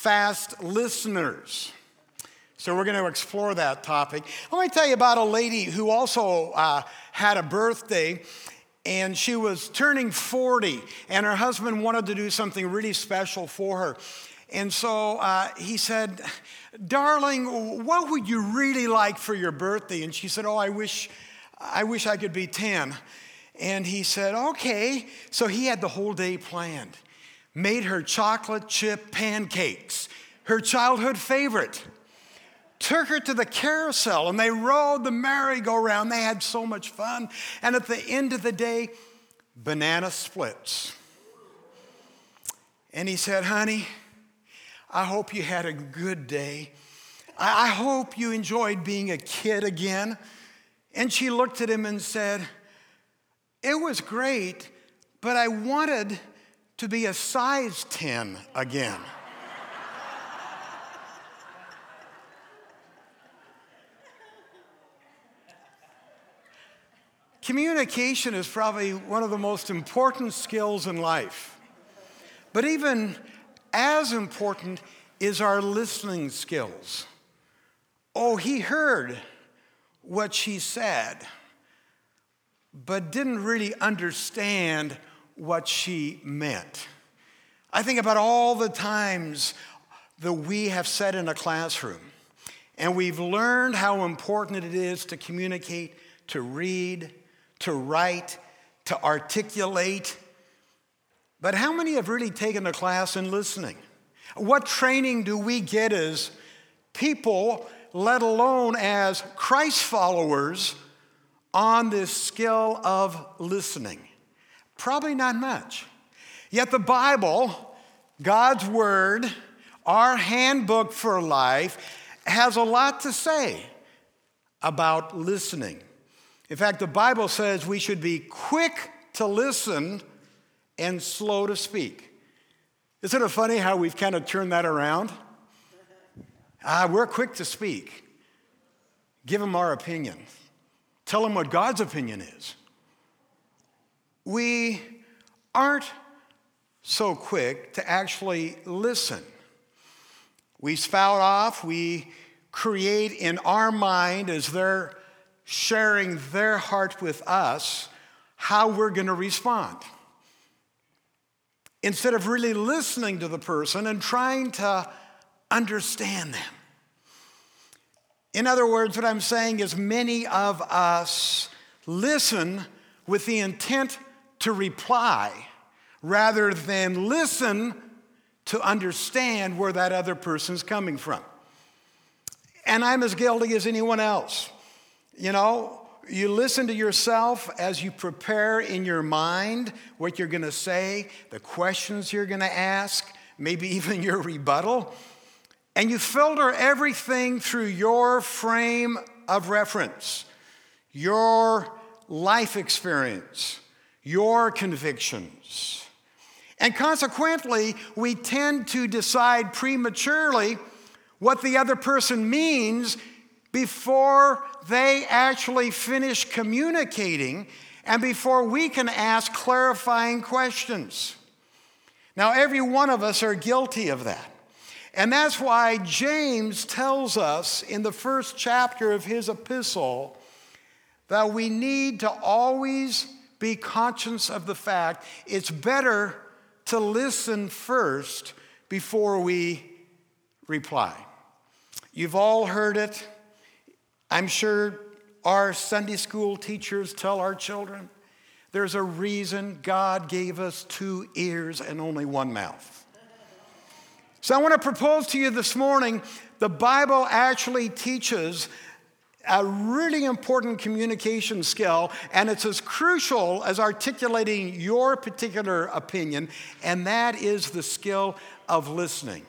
fast listeners. So, we're going to explore that topic. Let me tell you about a lady who also uh, had a birthday, and she was turning 40, and her husband wanted to do something really special for her. And so uh, he said, Darling, what would you really like for your birthday? And she said, Oh, I wish, I wish I could be 10. And he said, Okay. So he had the whole day planned, made her chocolate chip pancakes, her childhood favorite took her to the carousel and they rode the merry-go-round. They had so much fun. And at the end of the day, banana splits. And he said, Honey, I hope you had a good day. I hope you enjoyed being a kid again. And she looked at him and said, It was great, but I wanted to be a size 10 again. Communication is probably one of the most important skills in life. But even as important is our listening skills. Oh, he heard what she said, but didn't really understand what she meant. I think about all the times that we have sat in a classroom and we've learned how important it is to communicate, to read, to write, to articulate. But how many have really taken a class in listening? What training do we get as people, let alone as Christ followers, on this skill of listening? Probably not much. Yet the Bible, God's Word, our handbook for life, has a lot to say about listening. In fact, the Bible says we should be quick to listen and slow to speak. Isn't it funny how we've kind of turned that around? Ah, we're quick to speak. Give them our opinion. Tell them what God's opinion is. We aren't so quick to actually listen. We spout off, we create in our mind as they're sharing their heart with us, how we're going to respond. Instead of really listening to the person and trying to understand them. In other words, what I'm saying is many of us listen with the intent to reply rather than listen to understand where that other person's coming from. And I'm as guilty as anyone else. You know, you listen to yourself as you prepare in your mind what you're going to say, the questions you're going to ask, maybe even your rebuttal. And you filter everything through your frame of reference, your life experience, your convictions. And consequently, we tend to decide prematurely what the other person means before they actually finish communicating and before we can ask clarifying questions. Now, every one of us are guilty of that. And that's why James tells us in the first chapter of his epistle that we need to always be conscious of the fact it's better to listen first before we reply. You've all heard it. I'm sure our Sunday school teachers tell our children there's a reason God gave us two ears and only one mouth. So I want to propose to you this morning the Bible actually teaches a really important communication skill, and it's as crucial as articulating your particular opinion, and that is the skill of listening.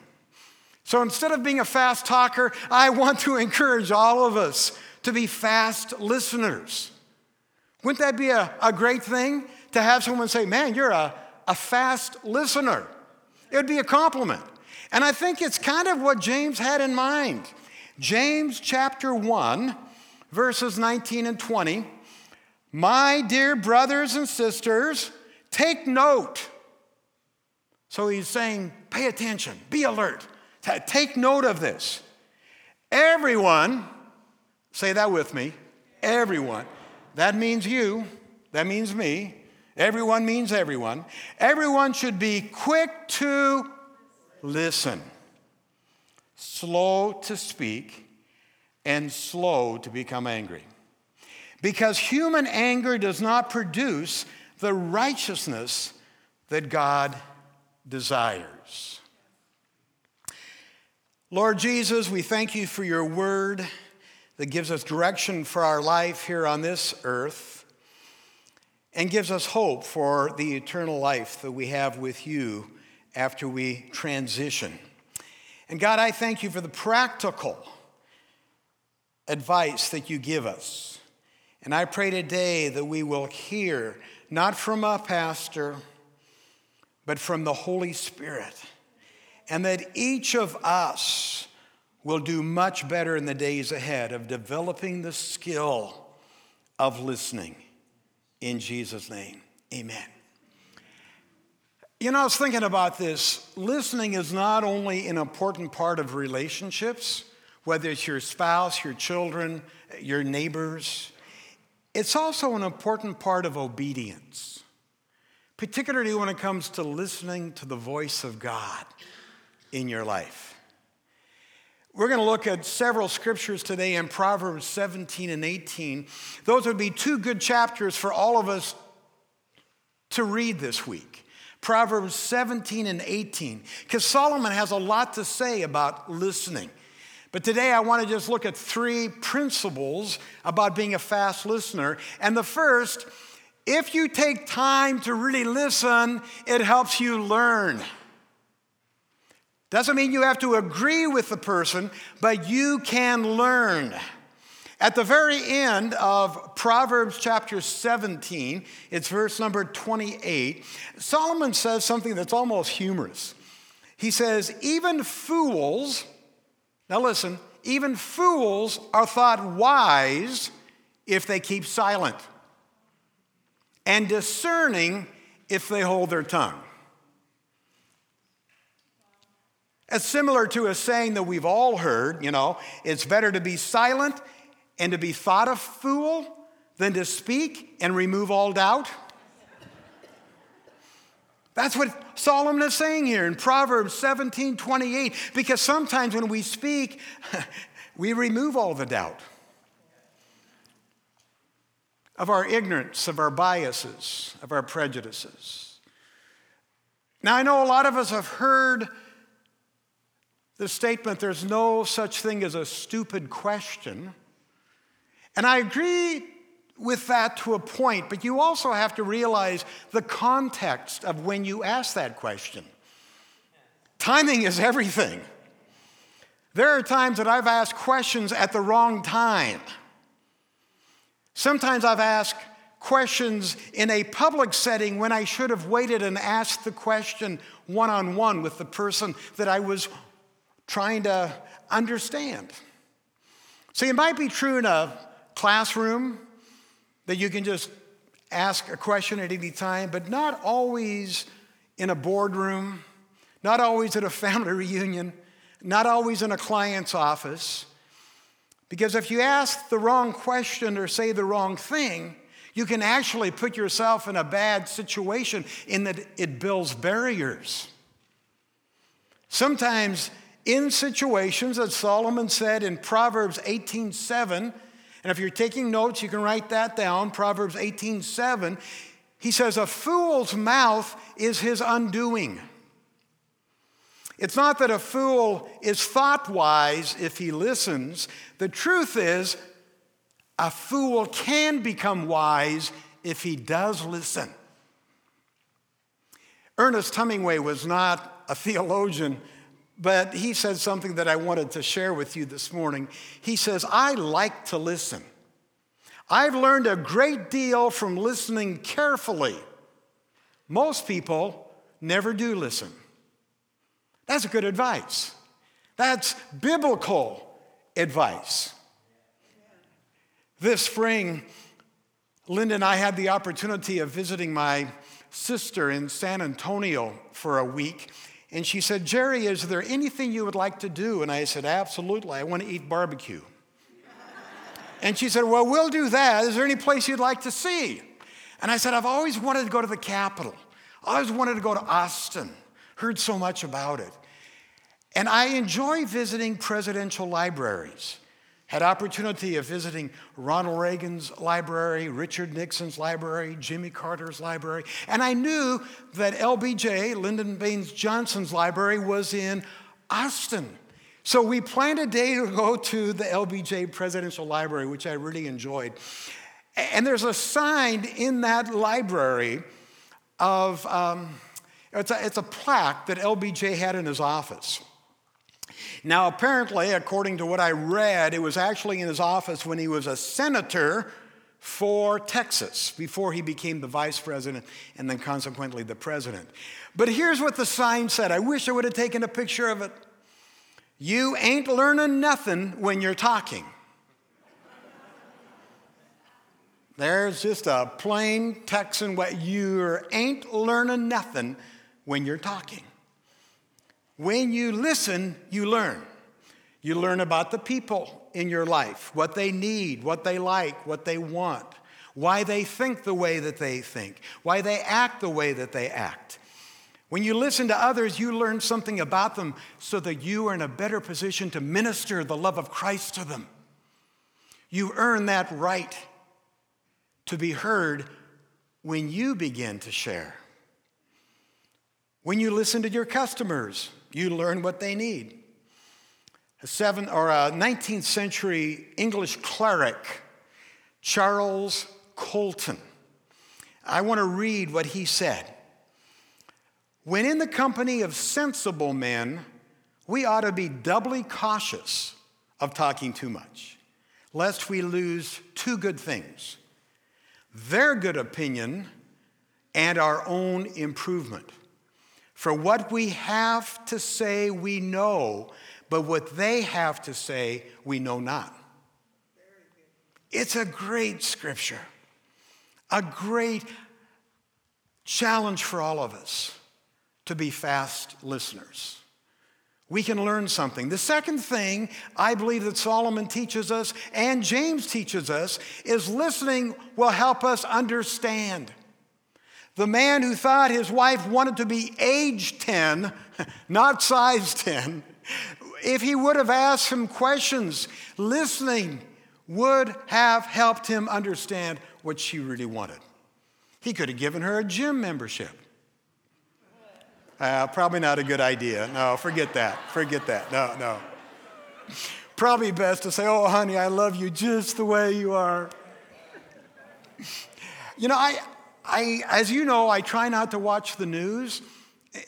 So instead of being a fast talker, I want to encourage all of us to be fast listeners. Wouldn't that be a, a great thing to have someone say, Man, you're a, a fast listener? It would be a compliment. And I think it's kind of what James had in mind. James chapter 1, verses 19 and 20. My dear brothers and sisters, take note. So he's saying, pay attention, be alert, take note of this. Everyone, say that with me, everyone. That means you, that means me. Everyone means everyone. Everyone should be quick to listen, slow to speak, and slow to become angry. Because human anger does not produce the righteousness that God desires. Lord Jesus, we thank you for your word that gives us direction for our life here on this earth and gives us hope for the eternal life that we have with you after we transition. And God, I thank you for the practical advice that you give us. And I pray today that we will hear, not from a pastor, but from the Holy Spirit. And that each of us will do much better in the days ahead of developing the skill of listening. In Jesus' name, amen. You know, I was thinking about this. Listening is not only an important part of relationships, whether it's your spouse, your children, your neighbors, it's also an important part of obedience, particularly when it comes to listening to the voice of God in your life. We're going to look at several scriptures today in Proverbs 17 and 18. Those would be two good chapters for all of us to read this week. Proverbs 17 and 18, because Solomon has a lot to say about listening. But today I want to just look at three principles about being a fast listener. And the first, if you take time to really listen, it helps you learn. Doesn't mean you have to agree with the person, but you can learn. At the very end of Proverbs chapter 17, it's verse number 28, Solomon says something that's almost humorous. He says, Even fools now, listen, even fools are thought wise if they keep silent, and discerning if they hold their tongue. It's similar to a saying that we've all heard, you know, it's better to be silent and to be thought a fool than to speak and remove all doubt. That's what Solomon is saying here in Proverbs 17 28, because sometimes when we speak, we remove all the doubt of our ignorance, of our biases, of our prejudices. Now, I know a lot of us have heard the statement there's no such thing as a stupid question. And I agree with that to a point, but you also have to realize the context of when you ask that question. Timing is everything. There are times that I've asked questions at the wrong time. Sometimes I've asked questions in a public setting when I should have waited and asked the question one on one with the person that I was trying to understand. So it might be true in a classroom that you can just ask a question at any time, but not always in a boardroom, not always at a family reunion, not always in a client's office. Because if you ask the wrong question or say the wrong thing, you can actually put yourself in a bad situation in that it builds barriers. Sometimes in situations, as Solomon said in Proverbs 18 7, and if you're taking notes, you can write that down. Proverbs 18 7. He says, A fool's mouth is his undoing. It's not that a fool is thought wise if he listens. The truth is, a fool can become wise if he does listen. Ernest Hemingway was not a theologian but he said something that I wanted to share with you this morning. He says, I like to listen. I've learned a great deal from listening carefully. Most people never do listen. That's good advice. That's biblical advice. This spring, Linda and I had the opportunity of visiting my sister in San Antonio for a week. And she said, Jerry, is there anything you would like to do? And I said, Absolutely. I want to eat barbecue. and she said, Well, we'll do that. Is there any place you'd like to see? And I said, I've always wanted to go to the Capitol. I always wanted to go to Austin. Heard so much about it. And I enjoy visiting presidential libraries. Had opportunity of visiting Ronald Reagan's library, Richard Nixon's library, Jimmy Carter's library, and I knew that LBJ, Lyndon Baines Johnson's library, was in Austin. So we planned a day to go to the LBJ Presidential Library, which I really enjoyed. And there's a sign in that library of, um, it's, a, it's a plaque that LBJ had in his office. Now, apparently, according to what I read, it was actually in his office when he was a senator for Texas before he became the vice president and then consequently the president. But here's what the sign said. I wish I would have taken a picture of it. You ain't learning nothing when you're talking. There's just a plain Texan way. You ain't learning nothing when you're talking. When you listen, you learn. You learn about the people in your life, what they need, what they like, what they want, why they think the way that they think, why they act the way that they act. When you listen to others, you learn something about them so that you are in a better position to minister the love of Christ to them. You earn that right to be heard when you begin to share. When you listen to your customers, you learn what they need. A seven or a 19th century English cleric, Charles Colton. I want to read what he said. When in the company of sensible men, we ought to be doubly cautious of talking too much, lest we lose two good things their good opinion and our own improvement. For what we have to say, we know, but what they have to say, we know not. It's a great scripture, a great challenge for all of us to be fast listeners. We can learn something. The second thing I believe that Solomon teaches us and James teaches us is listening will help us understand. The man who thought his wife wanted to be age 10, not size 10, if he would have asked some questions, listening would have helped him understand what she really wanted. He could have given her a gym membership. Uh, probably not a good idea. No, forget that. Forget that. No, no. Probably best to say, Oh, honey, I love you just the way you are. You know, I, I, as you know, I try not to watch the news,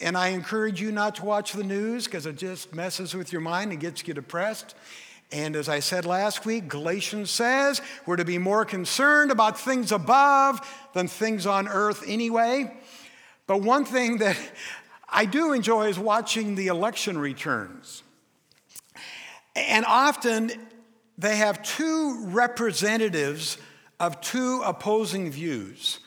and I encourage you not to watch the news because it just messes with your mind and gets you depressed. And as I said last week, Galatians says we're to be more concerned about things above than things on earth anyway. But one thing that I do enjoy is watching the election returns. And often they have two representatives of two opposing views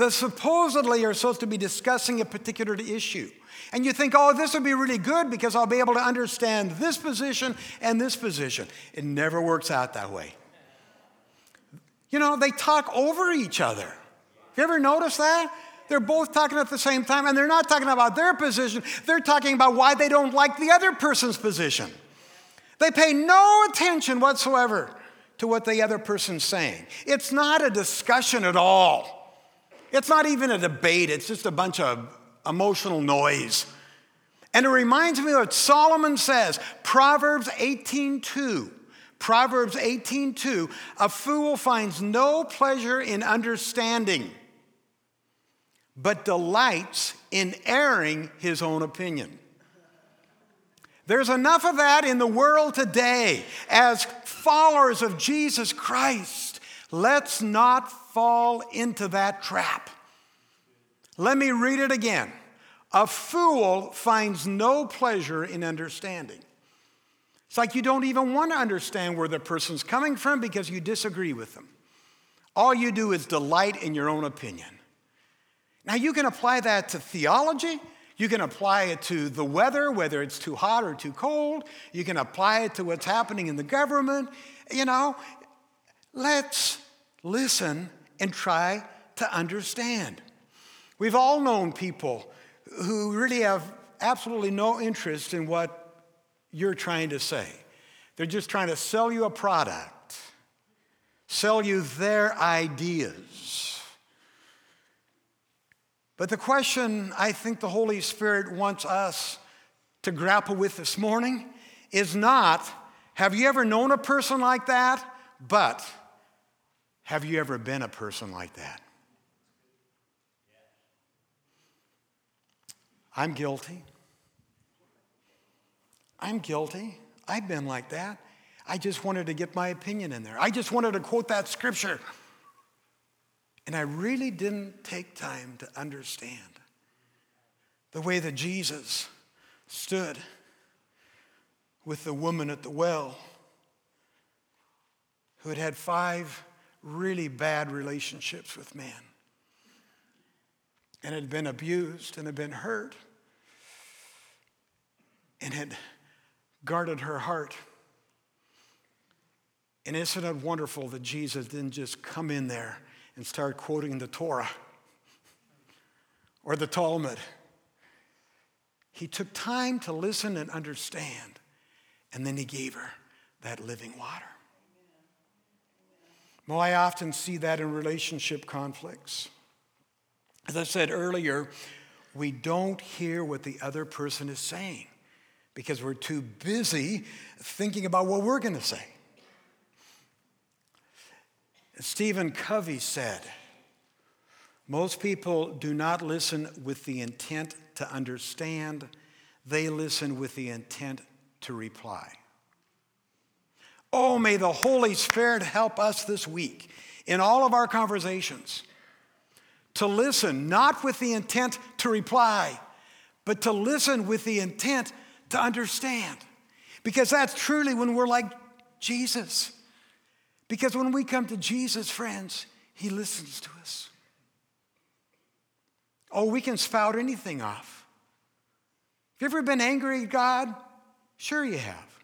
that supposedly are supposed to be discussing a particular issue. And you think, oh, this would be really good because I'll be able to understand this position and this position. It never works out that way. You know, they talk over each other. Have you ever noticed that? They're both talking at the same time, and they're not talking about their position, they're talking about why they don't like the other person's position. They pay no attention whatsoever to what the other person's saying. It's not a discussion at all. It's not even a debate, it's just a bunch of emotional noise. And it reminds me of what Solomon says, Proverbs 18:2. Proverbs 18:2, a fool finds no pleasure in understanding, but delights in airing his own opinion. There's enough of that in the world today as followers of Jesus Christ. Let's not fall into that trap. Let me read it again. A fool finds no pleasure in understanding. It's like you don't even want to understand where the person's coming from because you disagree with them. All you do is delight in your own opinion. Now, you can apply that to theology, You can apply it to the weather, whether it's too hot or too cold. You can apply it to what's happening in the government. You know, let's listen and try to understand. We've all known people who really have absolutely no interest in what you're trying to say. They're just trying to sell you a product, sell you their ideas. But the question I think the Holy Spirit wants us to grapple with this morning is not have you ever known a person like that, but have you ever been a person like that? I'm guilty. I'm guilty. I've been like that. I just wanted to get my opinion in there. I just wanted to quote that scripture. And I really didn't take time to understand the way that Jesus stood with the woman at the well who had had five really bad relationships with men and had been abused and had been hurt and had guarded her heart. And isn't it wonderful that Jesus didn't just come in there and start quoting the Torah or the Talmud? He took time to listen and understand, and then he gave her that living water. Well, I often see that in relationship conflicts. As I said earlier, we don't hear what the other person is saying because we're too busy thinking about what we're going to say. Stephen Covey said, Most people do not listen with the intent to understand, they listen with the intent to reply. Oh, may the Holy Spirit help us this week in all of our conversations to listen, not with the intent to reply, but to listen with the intent to understand. Because that's truly when we're like Jesus. Because when we come to Jesus, friends, He listens to us. Oh, we can spout anything off. Have you ever been angry at God? Sure, you have.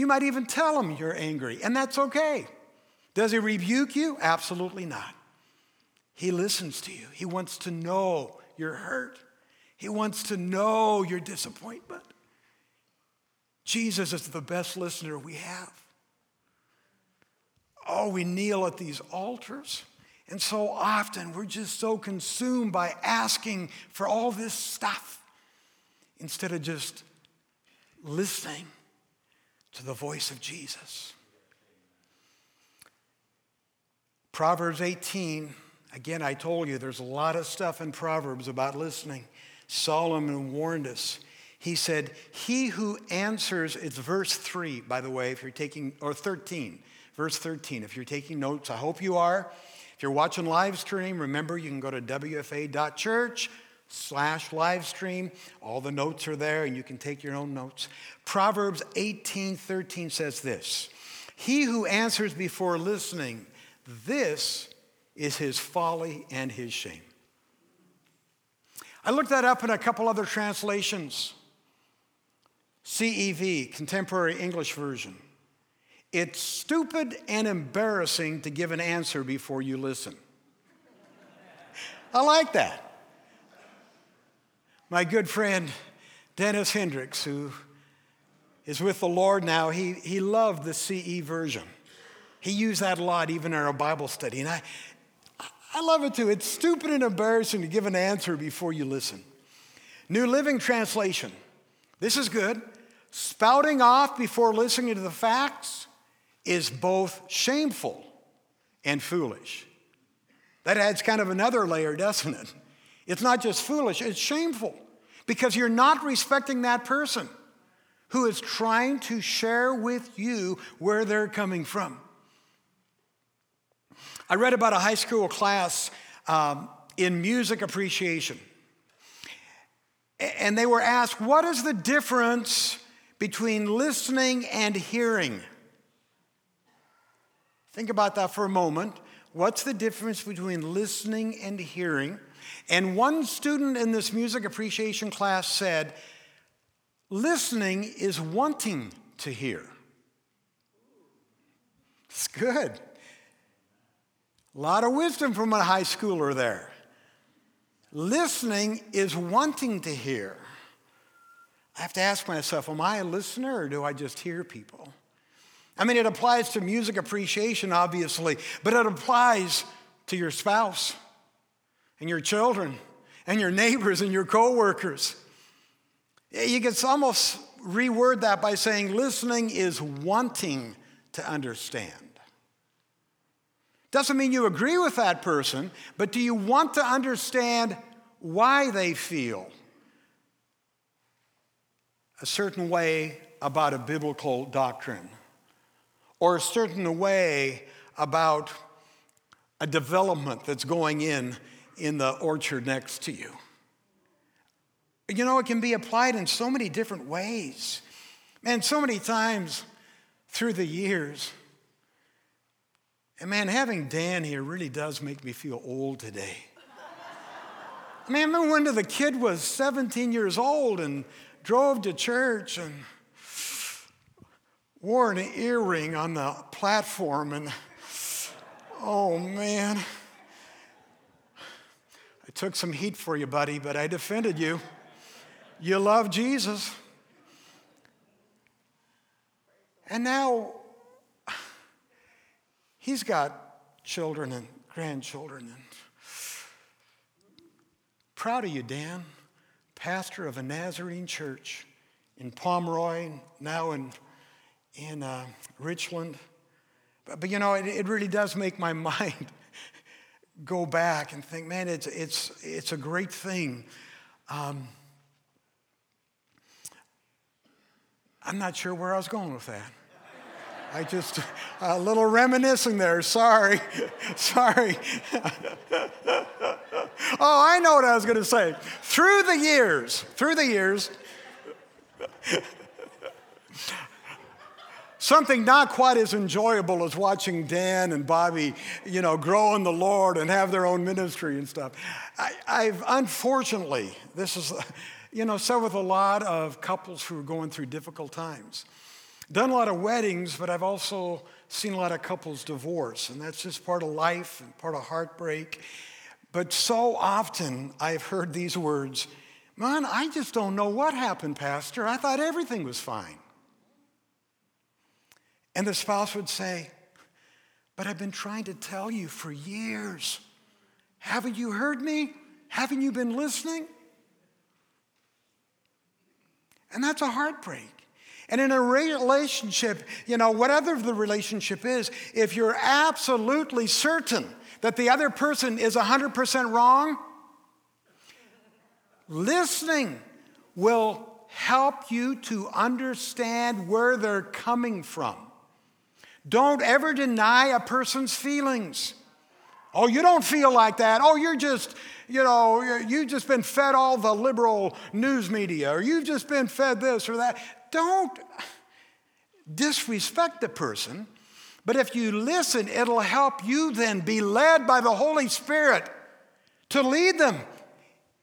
You might even tell Him you're angry, and that's okay. Does He rebuke you? Absolutely not. He listens to you, He wants to know you're hurt. He wants to know your disappointment. Jesus is the best listener we have. Oh, we kneel at these altars. And so often we're just so consumed by asking for all this stuff instead of just listening to the voice of Jesus. Proverbs 18, again, I told you there's a lot of stuff in Proverbs about listening. Solomon warned us. He said, He who answers, it's verse 3, by the way, if you're taking, or 13, verse 13. If you're taking notes, I hope you are. If you're watching live stream, remember you can go to wfa.church slash live stream. All the notes are there and you can take your own notes. Proverbs 18 13 says this He who answers before listening, this is his folly and his shame. I looked that up in a couple other translations. CEV, Contemporary English Version. It's stupid and embarrassing to give an answer before you listen. I like that. My good friend Dennis Hendricks, who is with the Lord now, he, he loved the CE version. He used that a lot even in our Bible study. And I, I love it too. It's stupid and embarrassing to give an answer before you listen. New Living Translation. This is good. Spouting off before listening to the facts is both shameful and foolish. That adds kind of another layer, doesn't it? It's not just foolish, it's shameful because you're not respecting that person who is trying to share with you where they're coming from. I read about a high school class um, in music appreciation. And they were asked, What is the difference between listening and hearing? Think about that for a moment. What's the difference between listening and hearing? And one student in this music appreciation class said, Listening is wanting to hear. It's good. A lot of wisdom from a high schooler there. Listening is wanting to hear. I have to ask myself, am I a listener or do I just hear people? I mean, it applies to music appreciation, obviously, but it applies to your spouse and your children and your neighbors and your coworkers. You can almost reword that by saying listening is wanting to understand. Doesn't mean you agree with that person, but do you want to understand why they feel a certain way about a biblical doctrine or a certain way about a development that's going in in the orchard next to you? You know, it can be applied in so many different ways. And so many times through the years, and man, having Dan here really does make me feel old today. I mean, I remember when the kid was 17 years old and drove to church and wore an earring on the platform, and oh man. I took some heat for you, buddy, but I defended you. You love Jesus. And now he's got children and grandchildren. And proud of you, Dan, pastor of a Nazarene church in Pomeroy, now in, in uh, Richland. But, but, you know, it, it really does make my mind go back and think, man, it's, it's, it's a great thing. Um, I'm not sure where I was going with that. I just, a little reminiscing there. Sorry. Sorry. oh, I know what I was going to say. Through the years, through the years, something not quite as enjoyable as watching Dan and Bobby, you know, grow in the Lord and have their own ministry and stuff. I, have unfortunately, this is, you know, so with a lot of couples who are going through difficult times. Done a lot of weddings, but I've also seen a lot of couples divorce, and that's just part of life and part of heartbreak. But so often I've heard these words, Man, I just don't know what happened, Pastor. I thought everything was fine. And the spouse would say, But I've been trying to tell you for years. Haven't you heard me? Haven't you been listening? And that's a heartbreak. And in a relationship, you know, whatever the relationship is, if you're absolutely certain that the other person is 100% wrong, listening will help you to understand where they're coming from. Don't ever deny a person's feelings. Oh, you don't feel like that. Oh, you're just, you know, you've just been fed all the liberal news media, or you've just been fed this or that. Don't disrespect the person, but if you listen, it'll help you then be led by the Holy Spirit to lead them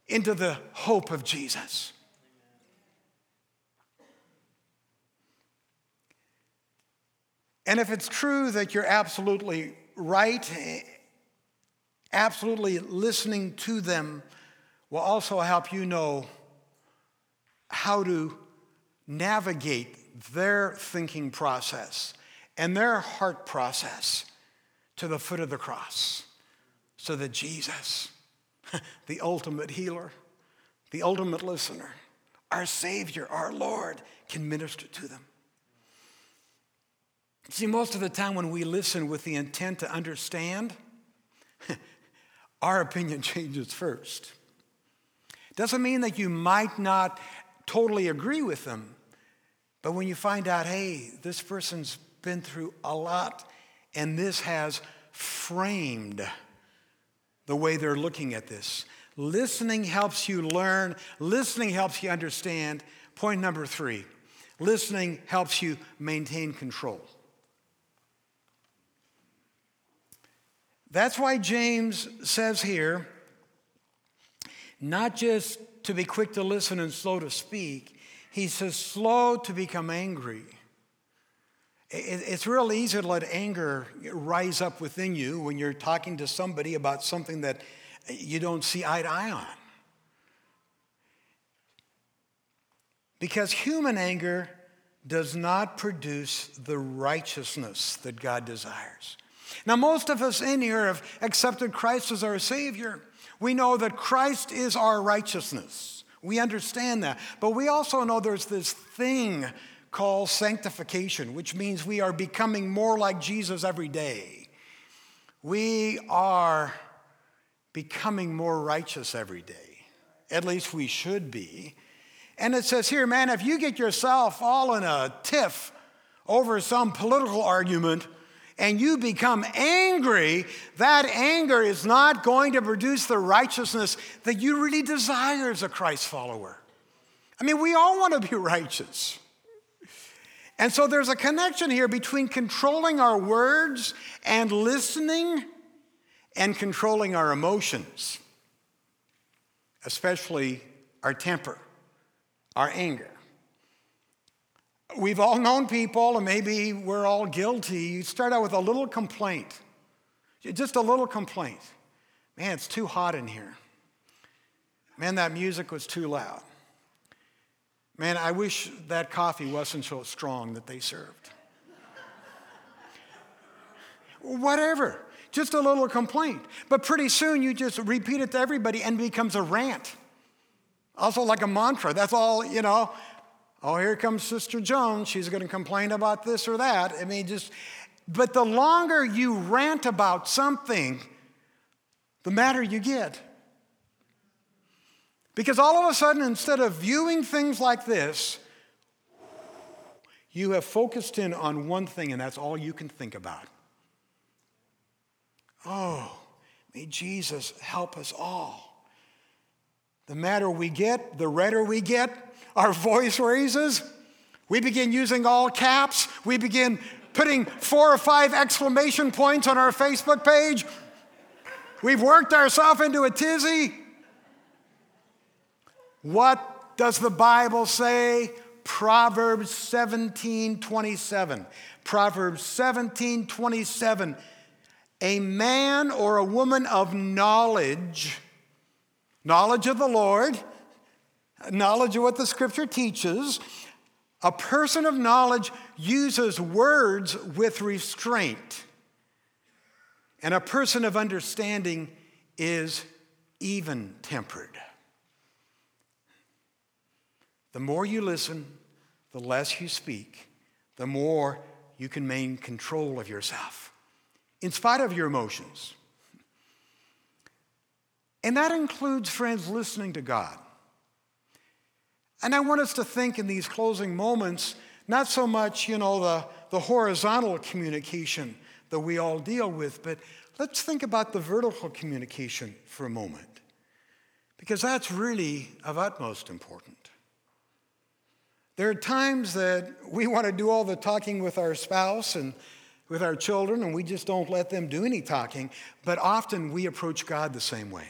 into the hope of Jesus. And if it's true that you're absolutely right, absolutely listening to them will also help you know how to navigate their thinking process and their heart process to the foot of the cross so that Jesus, the ultimate healer, the ultimate listener, our Savior, our Lord, can minister to them. See, most of the time when we listen with the intent to understand, our opinion changes first. Doesn't mean that you might not totally agree with them, but when you find out, hey, this person's been through a lot and this has framed the way they're looking at this. Listening helps you learn, listening helps you understand. Point number three listening helps you maintain control. That's why James says here not just to be quick to listen and slow to speak. He says, slow to become angry. It's real easy to let anger rise up within you when you're talking to somebody about something that you don't see eye to eye on. Because human anger does not produce the righteousness that God desires. Now, most of us in here have accepted Christ as our Savior. We know that Christ is our righteousness. We understand that. But we also know there's this thing called sanctification, which means we are becoming more like Jesus every day. We are becoming more righteous every day. At least we should be. And it says here, man, if you get yourself all in a tiff over some political argument and you become angry, that anger is not going to produce the righteousness that you really desire as a Christ follower. I mean, we all want to be righteous. And so there's a connection here between controlling our words and listening and controlling our emotions, especially our temper our anger. We've all known people, and maybe we're all guilty. You start out with a little complaint, just a little complaint. Man, it's too hot in here. Man, that music was too loud. Man, I wish that coffee wasn't so strong that they served. Whatever, just a little complaint. But pretty soon you just repeat it to everybody and becomes a rant. Also, like a mantra. That's all, you know. Oh, here comes Sister Jones. She's going to complain about this or that. I mean, just, but the longer you rant about something, the madder you get. Because all of a sudden, instead of viewing things like this, you have focused in on one thing, and that's all you can think about. Oh, may Jesus help us all. The madder we get, the redder we get, our voice raises. We begin using all caps. We begin putting four or five exclamation points on our Facebook page. We've worked ourselves into a tizzy. What does the Bible say? Proverbs 17 27. Proverbs 17 27. A man or a woman of knowledge knowledge of the Lord, knowledge of what the scripture teaches. A person of knowledge uses words with restraint. And a person of understanding is even tempered. The more you listen, the less you speak, the more you can maintain control of yourself, in spite of your emotions. And that includes, friends, listening to God. And I want us to think in these closing moments, not so much, you know, the, the horizontal communication that we all deal with, but let's think about the vertical communication for a moment. Because that's really of utmost importance. There are times that we want to do all the talking with our spouse and with our children, and we just don't let them do any talking, but often we approach God the same way.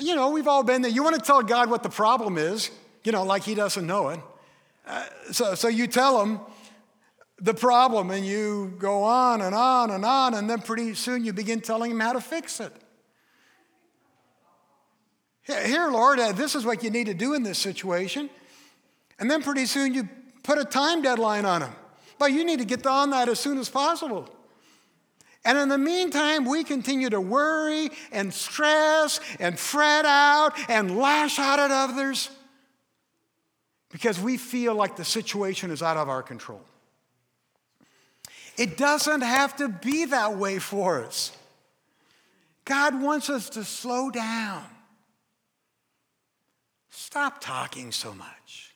You know, we've all been there. You want to tell God what the problem is, you know, like He doesn't know it. Uh, so, so you tell Him the problem and you go on and on and on, and then pretty soon you begin telling Him how to fix it. Here, Lord, uh, this is what you need to do in this situation. And then pretty soon you put a time deadline on Him. But you need to get on that as soon as possible. And in the meantime, we continue to worry and stress and fret out and lash out at others because we feel like the situation is out of our control. It doesn't have to be that way for us. God wants us to slow down. Stop talking so much.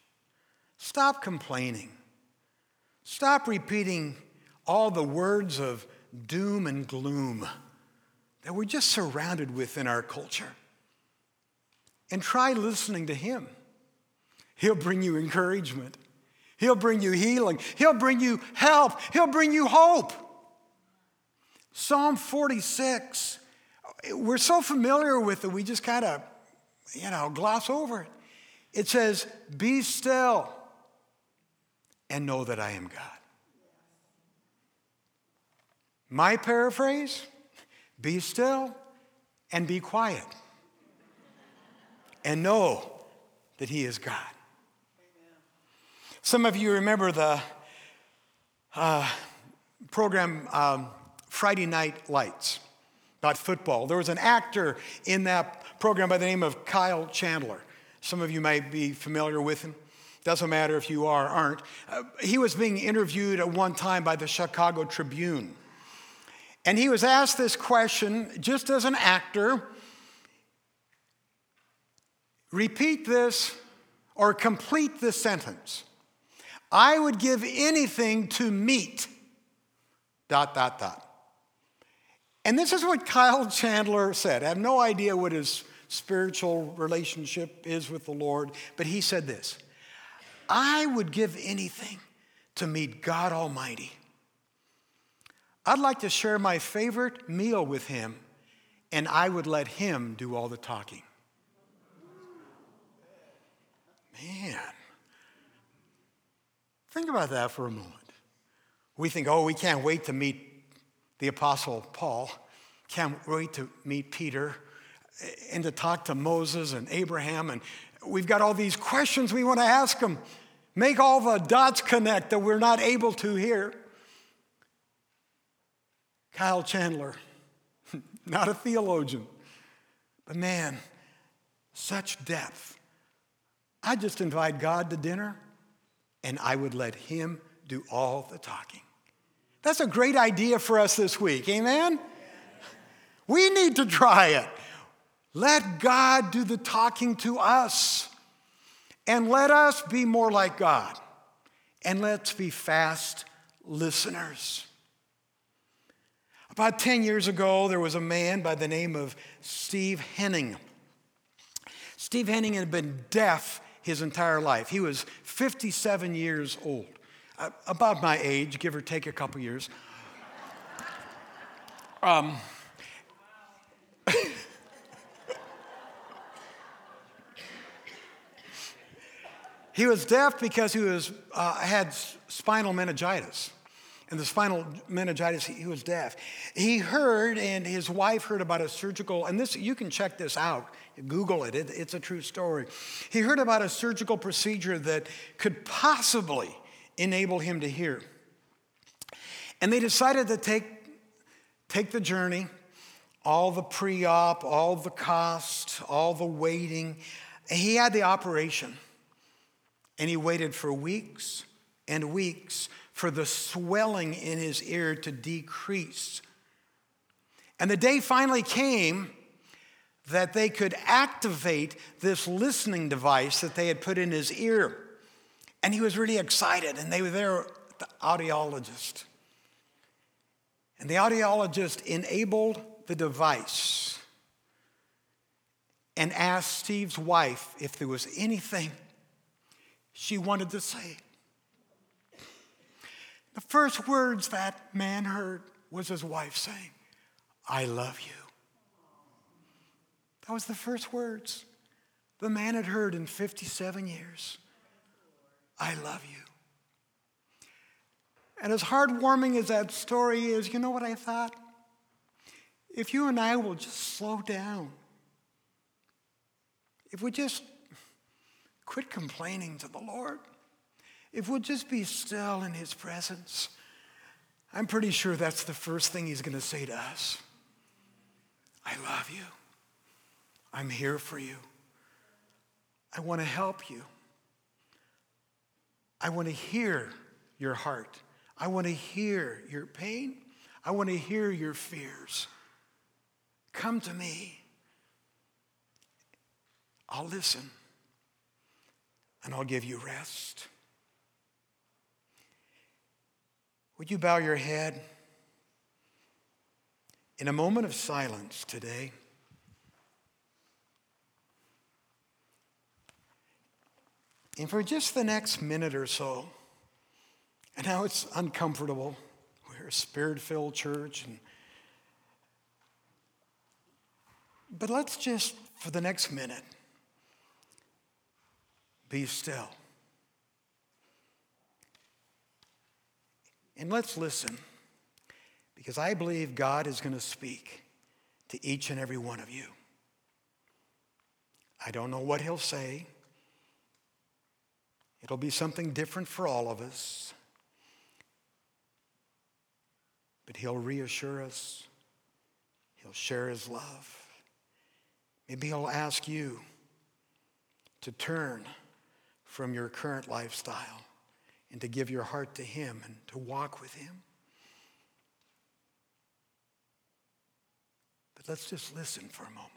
Stop complaining. Stop repeating all the words of doom and gloom that we're just surrounded with in our culture. And try listening to Him. He'll bring you encouragement, He'll bring you healing, He'll bring you help, He'll bring you hope. Psalm 46 we're so familiar with it, we just kind of, you know, gloss over it. It says, Be still and know that I am God. My paraphrase be still and be quiet and know that He is God. Some of you remember the uh, program um, Friday Night Lights about football. There was an actor in that program by the name of Kyle Chandler. Some of you might be familiar with him. Doesn't matter if you are or aren't. Uh, he was being interviewed at one time by the Chicago Tribune. And he was asked this question just as an actor repeat this or complete this sentence. I would give anything to meet, dot, dot, dot. And this is what Kyle Chandler said. I have no idea what his spiritual relationship is with the Lord, but he said this I would give anything to meet God Almighty. I'd like to share my favorite meal with him, and I would let him do all the talking. Man, think about that for a moment. We think, oh, we can't wait to meet the Apostle Paul, can't wait to meet Peter, and to talk to Moses and Abraham. And we've got all these questions we want to ask them. Make all the dots connect that we're not able to here. Kyle Chandler, not a theologian, but man, such depth. I just invite God to dinner and I would let Him do all the talking. That's a great idea for us this week, amen? We need to try it. Let God do the talking to us and let us be more like God and let's be fast listeners. About 10 years ago, there was a man by the name of Steve Henning. Steve Henning had been deaf his entire life. He was 57 years old, uh, about my age, give or take a couple years. Um, he was deaf because he was, uh, had spinal meningitis and the spinal meningitis, he was deaf. He heard, and his wife heard about a surgical, and this, you can check this out. Google it, it it's a true story. He heard about a surgical procedure that could possibly enable him to hear. And they decided to take, take the journey, all the pre op, all the cost, all the waiting. He had the operation, and he waited for weeks and weeks for the swelling in his ear to decrease. And the day finally came that they could activate this listening device that they had put in his ear. And he was really excited, and they were there, the audiologist. And the audiologist enabled the device and asked Steve's wife if there was anything she wanted to say. The first words that man heard was his wife saying, I love you. That was the first words the man had heard in 57 years. I love you. And as heartwarming as that story is, you know what I thought? If you and I will just slow down, if we just quit complaining to the Lord, if we'll just be still in His presence, I'm pretty sure that's the first thing He's going to say to us I love you. I'm here for you. I want to help you. I want to hear your heart. I want to hear your pain. I want to hear your fears. Come to me. I'll listen and I'll give you rest. Would you bow your head in a moment of silence today? And for just the next minute or so, and now it's uncomfortable. We're a spirit filled church, and But let's just, for the next minute, be still. And let's listen, because I believe God is going to speak to each and every one of you. I don't know what He'll say. It'll be something different for all of us. But He'll reassure us, He'll share His love. Maybe He'll ask you to turn from your current lifestyle and to give your heart to Him and to walk with Him. But let's just listen for a moment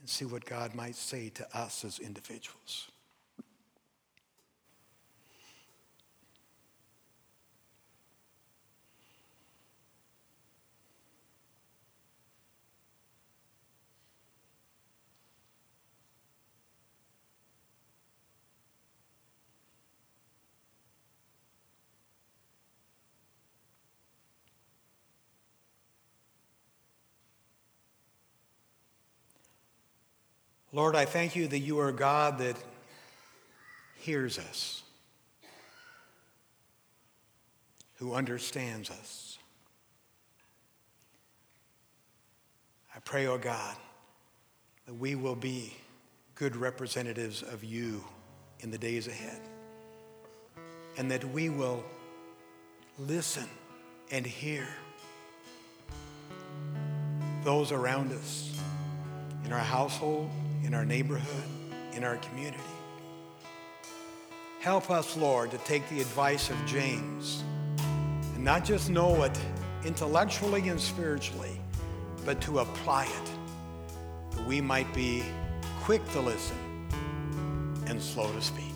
and see what God might say to us as individuals. Lord, I thank you that you are God that hears us, who understands us. I pray, O oh God, that we will be good representatives of you in the days ahead, and that we will listen and hear those around us in our household in our neighborhood, in our community. Help us, Lord, to take the advice of James and not just know it intellectually and spiritually, but to apply it, that we might be quick to listen and slow to speak.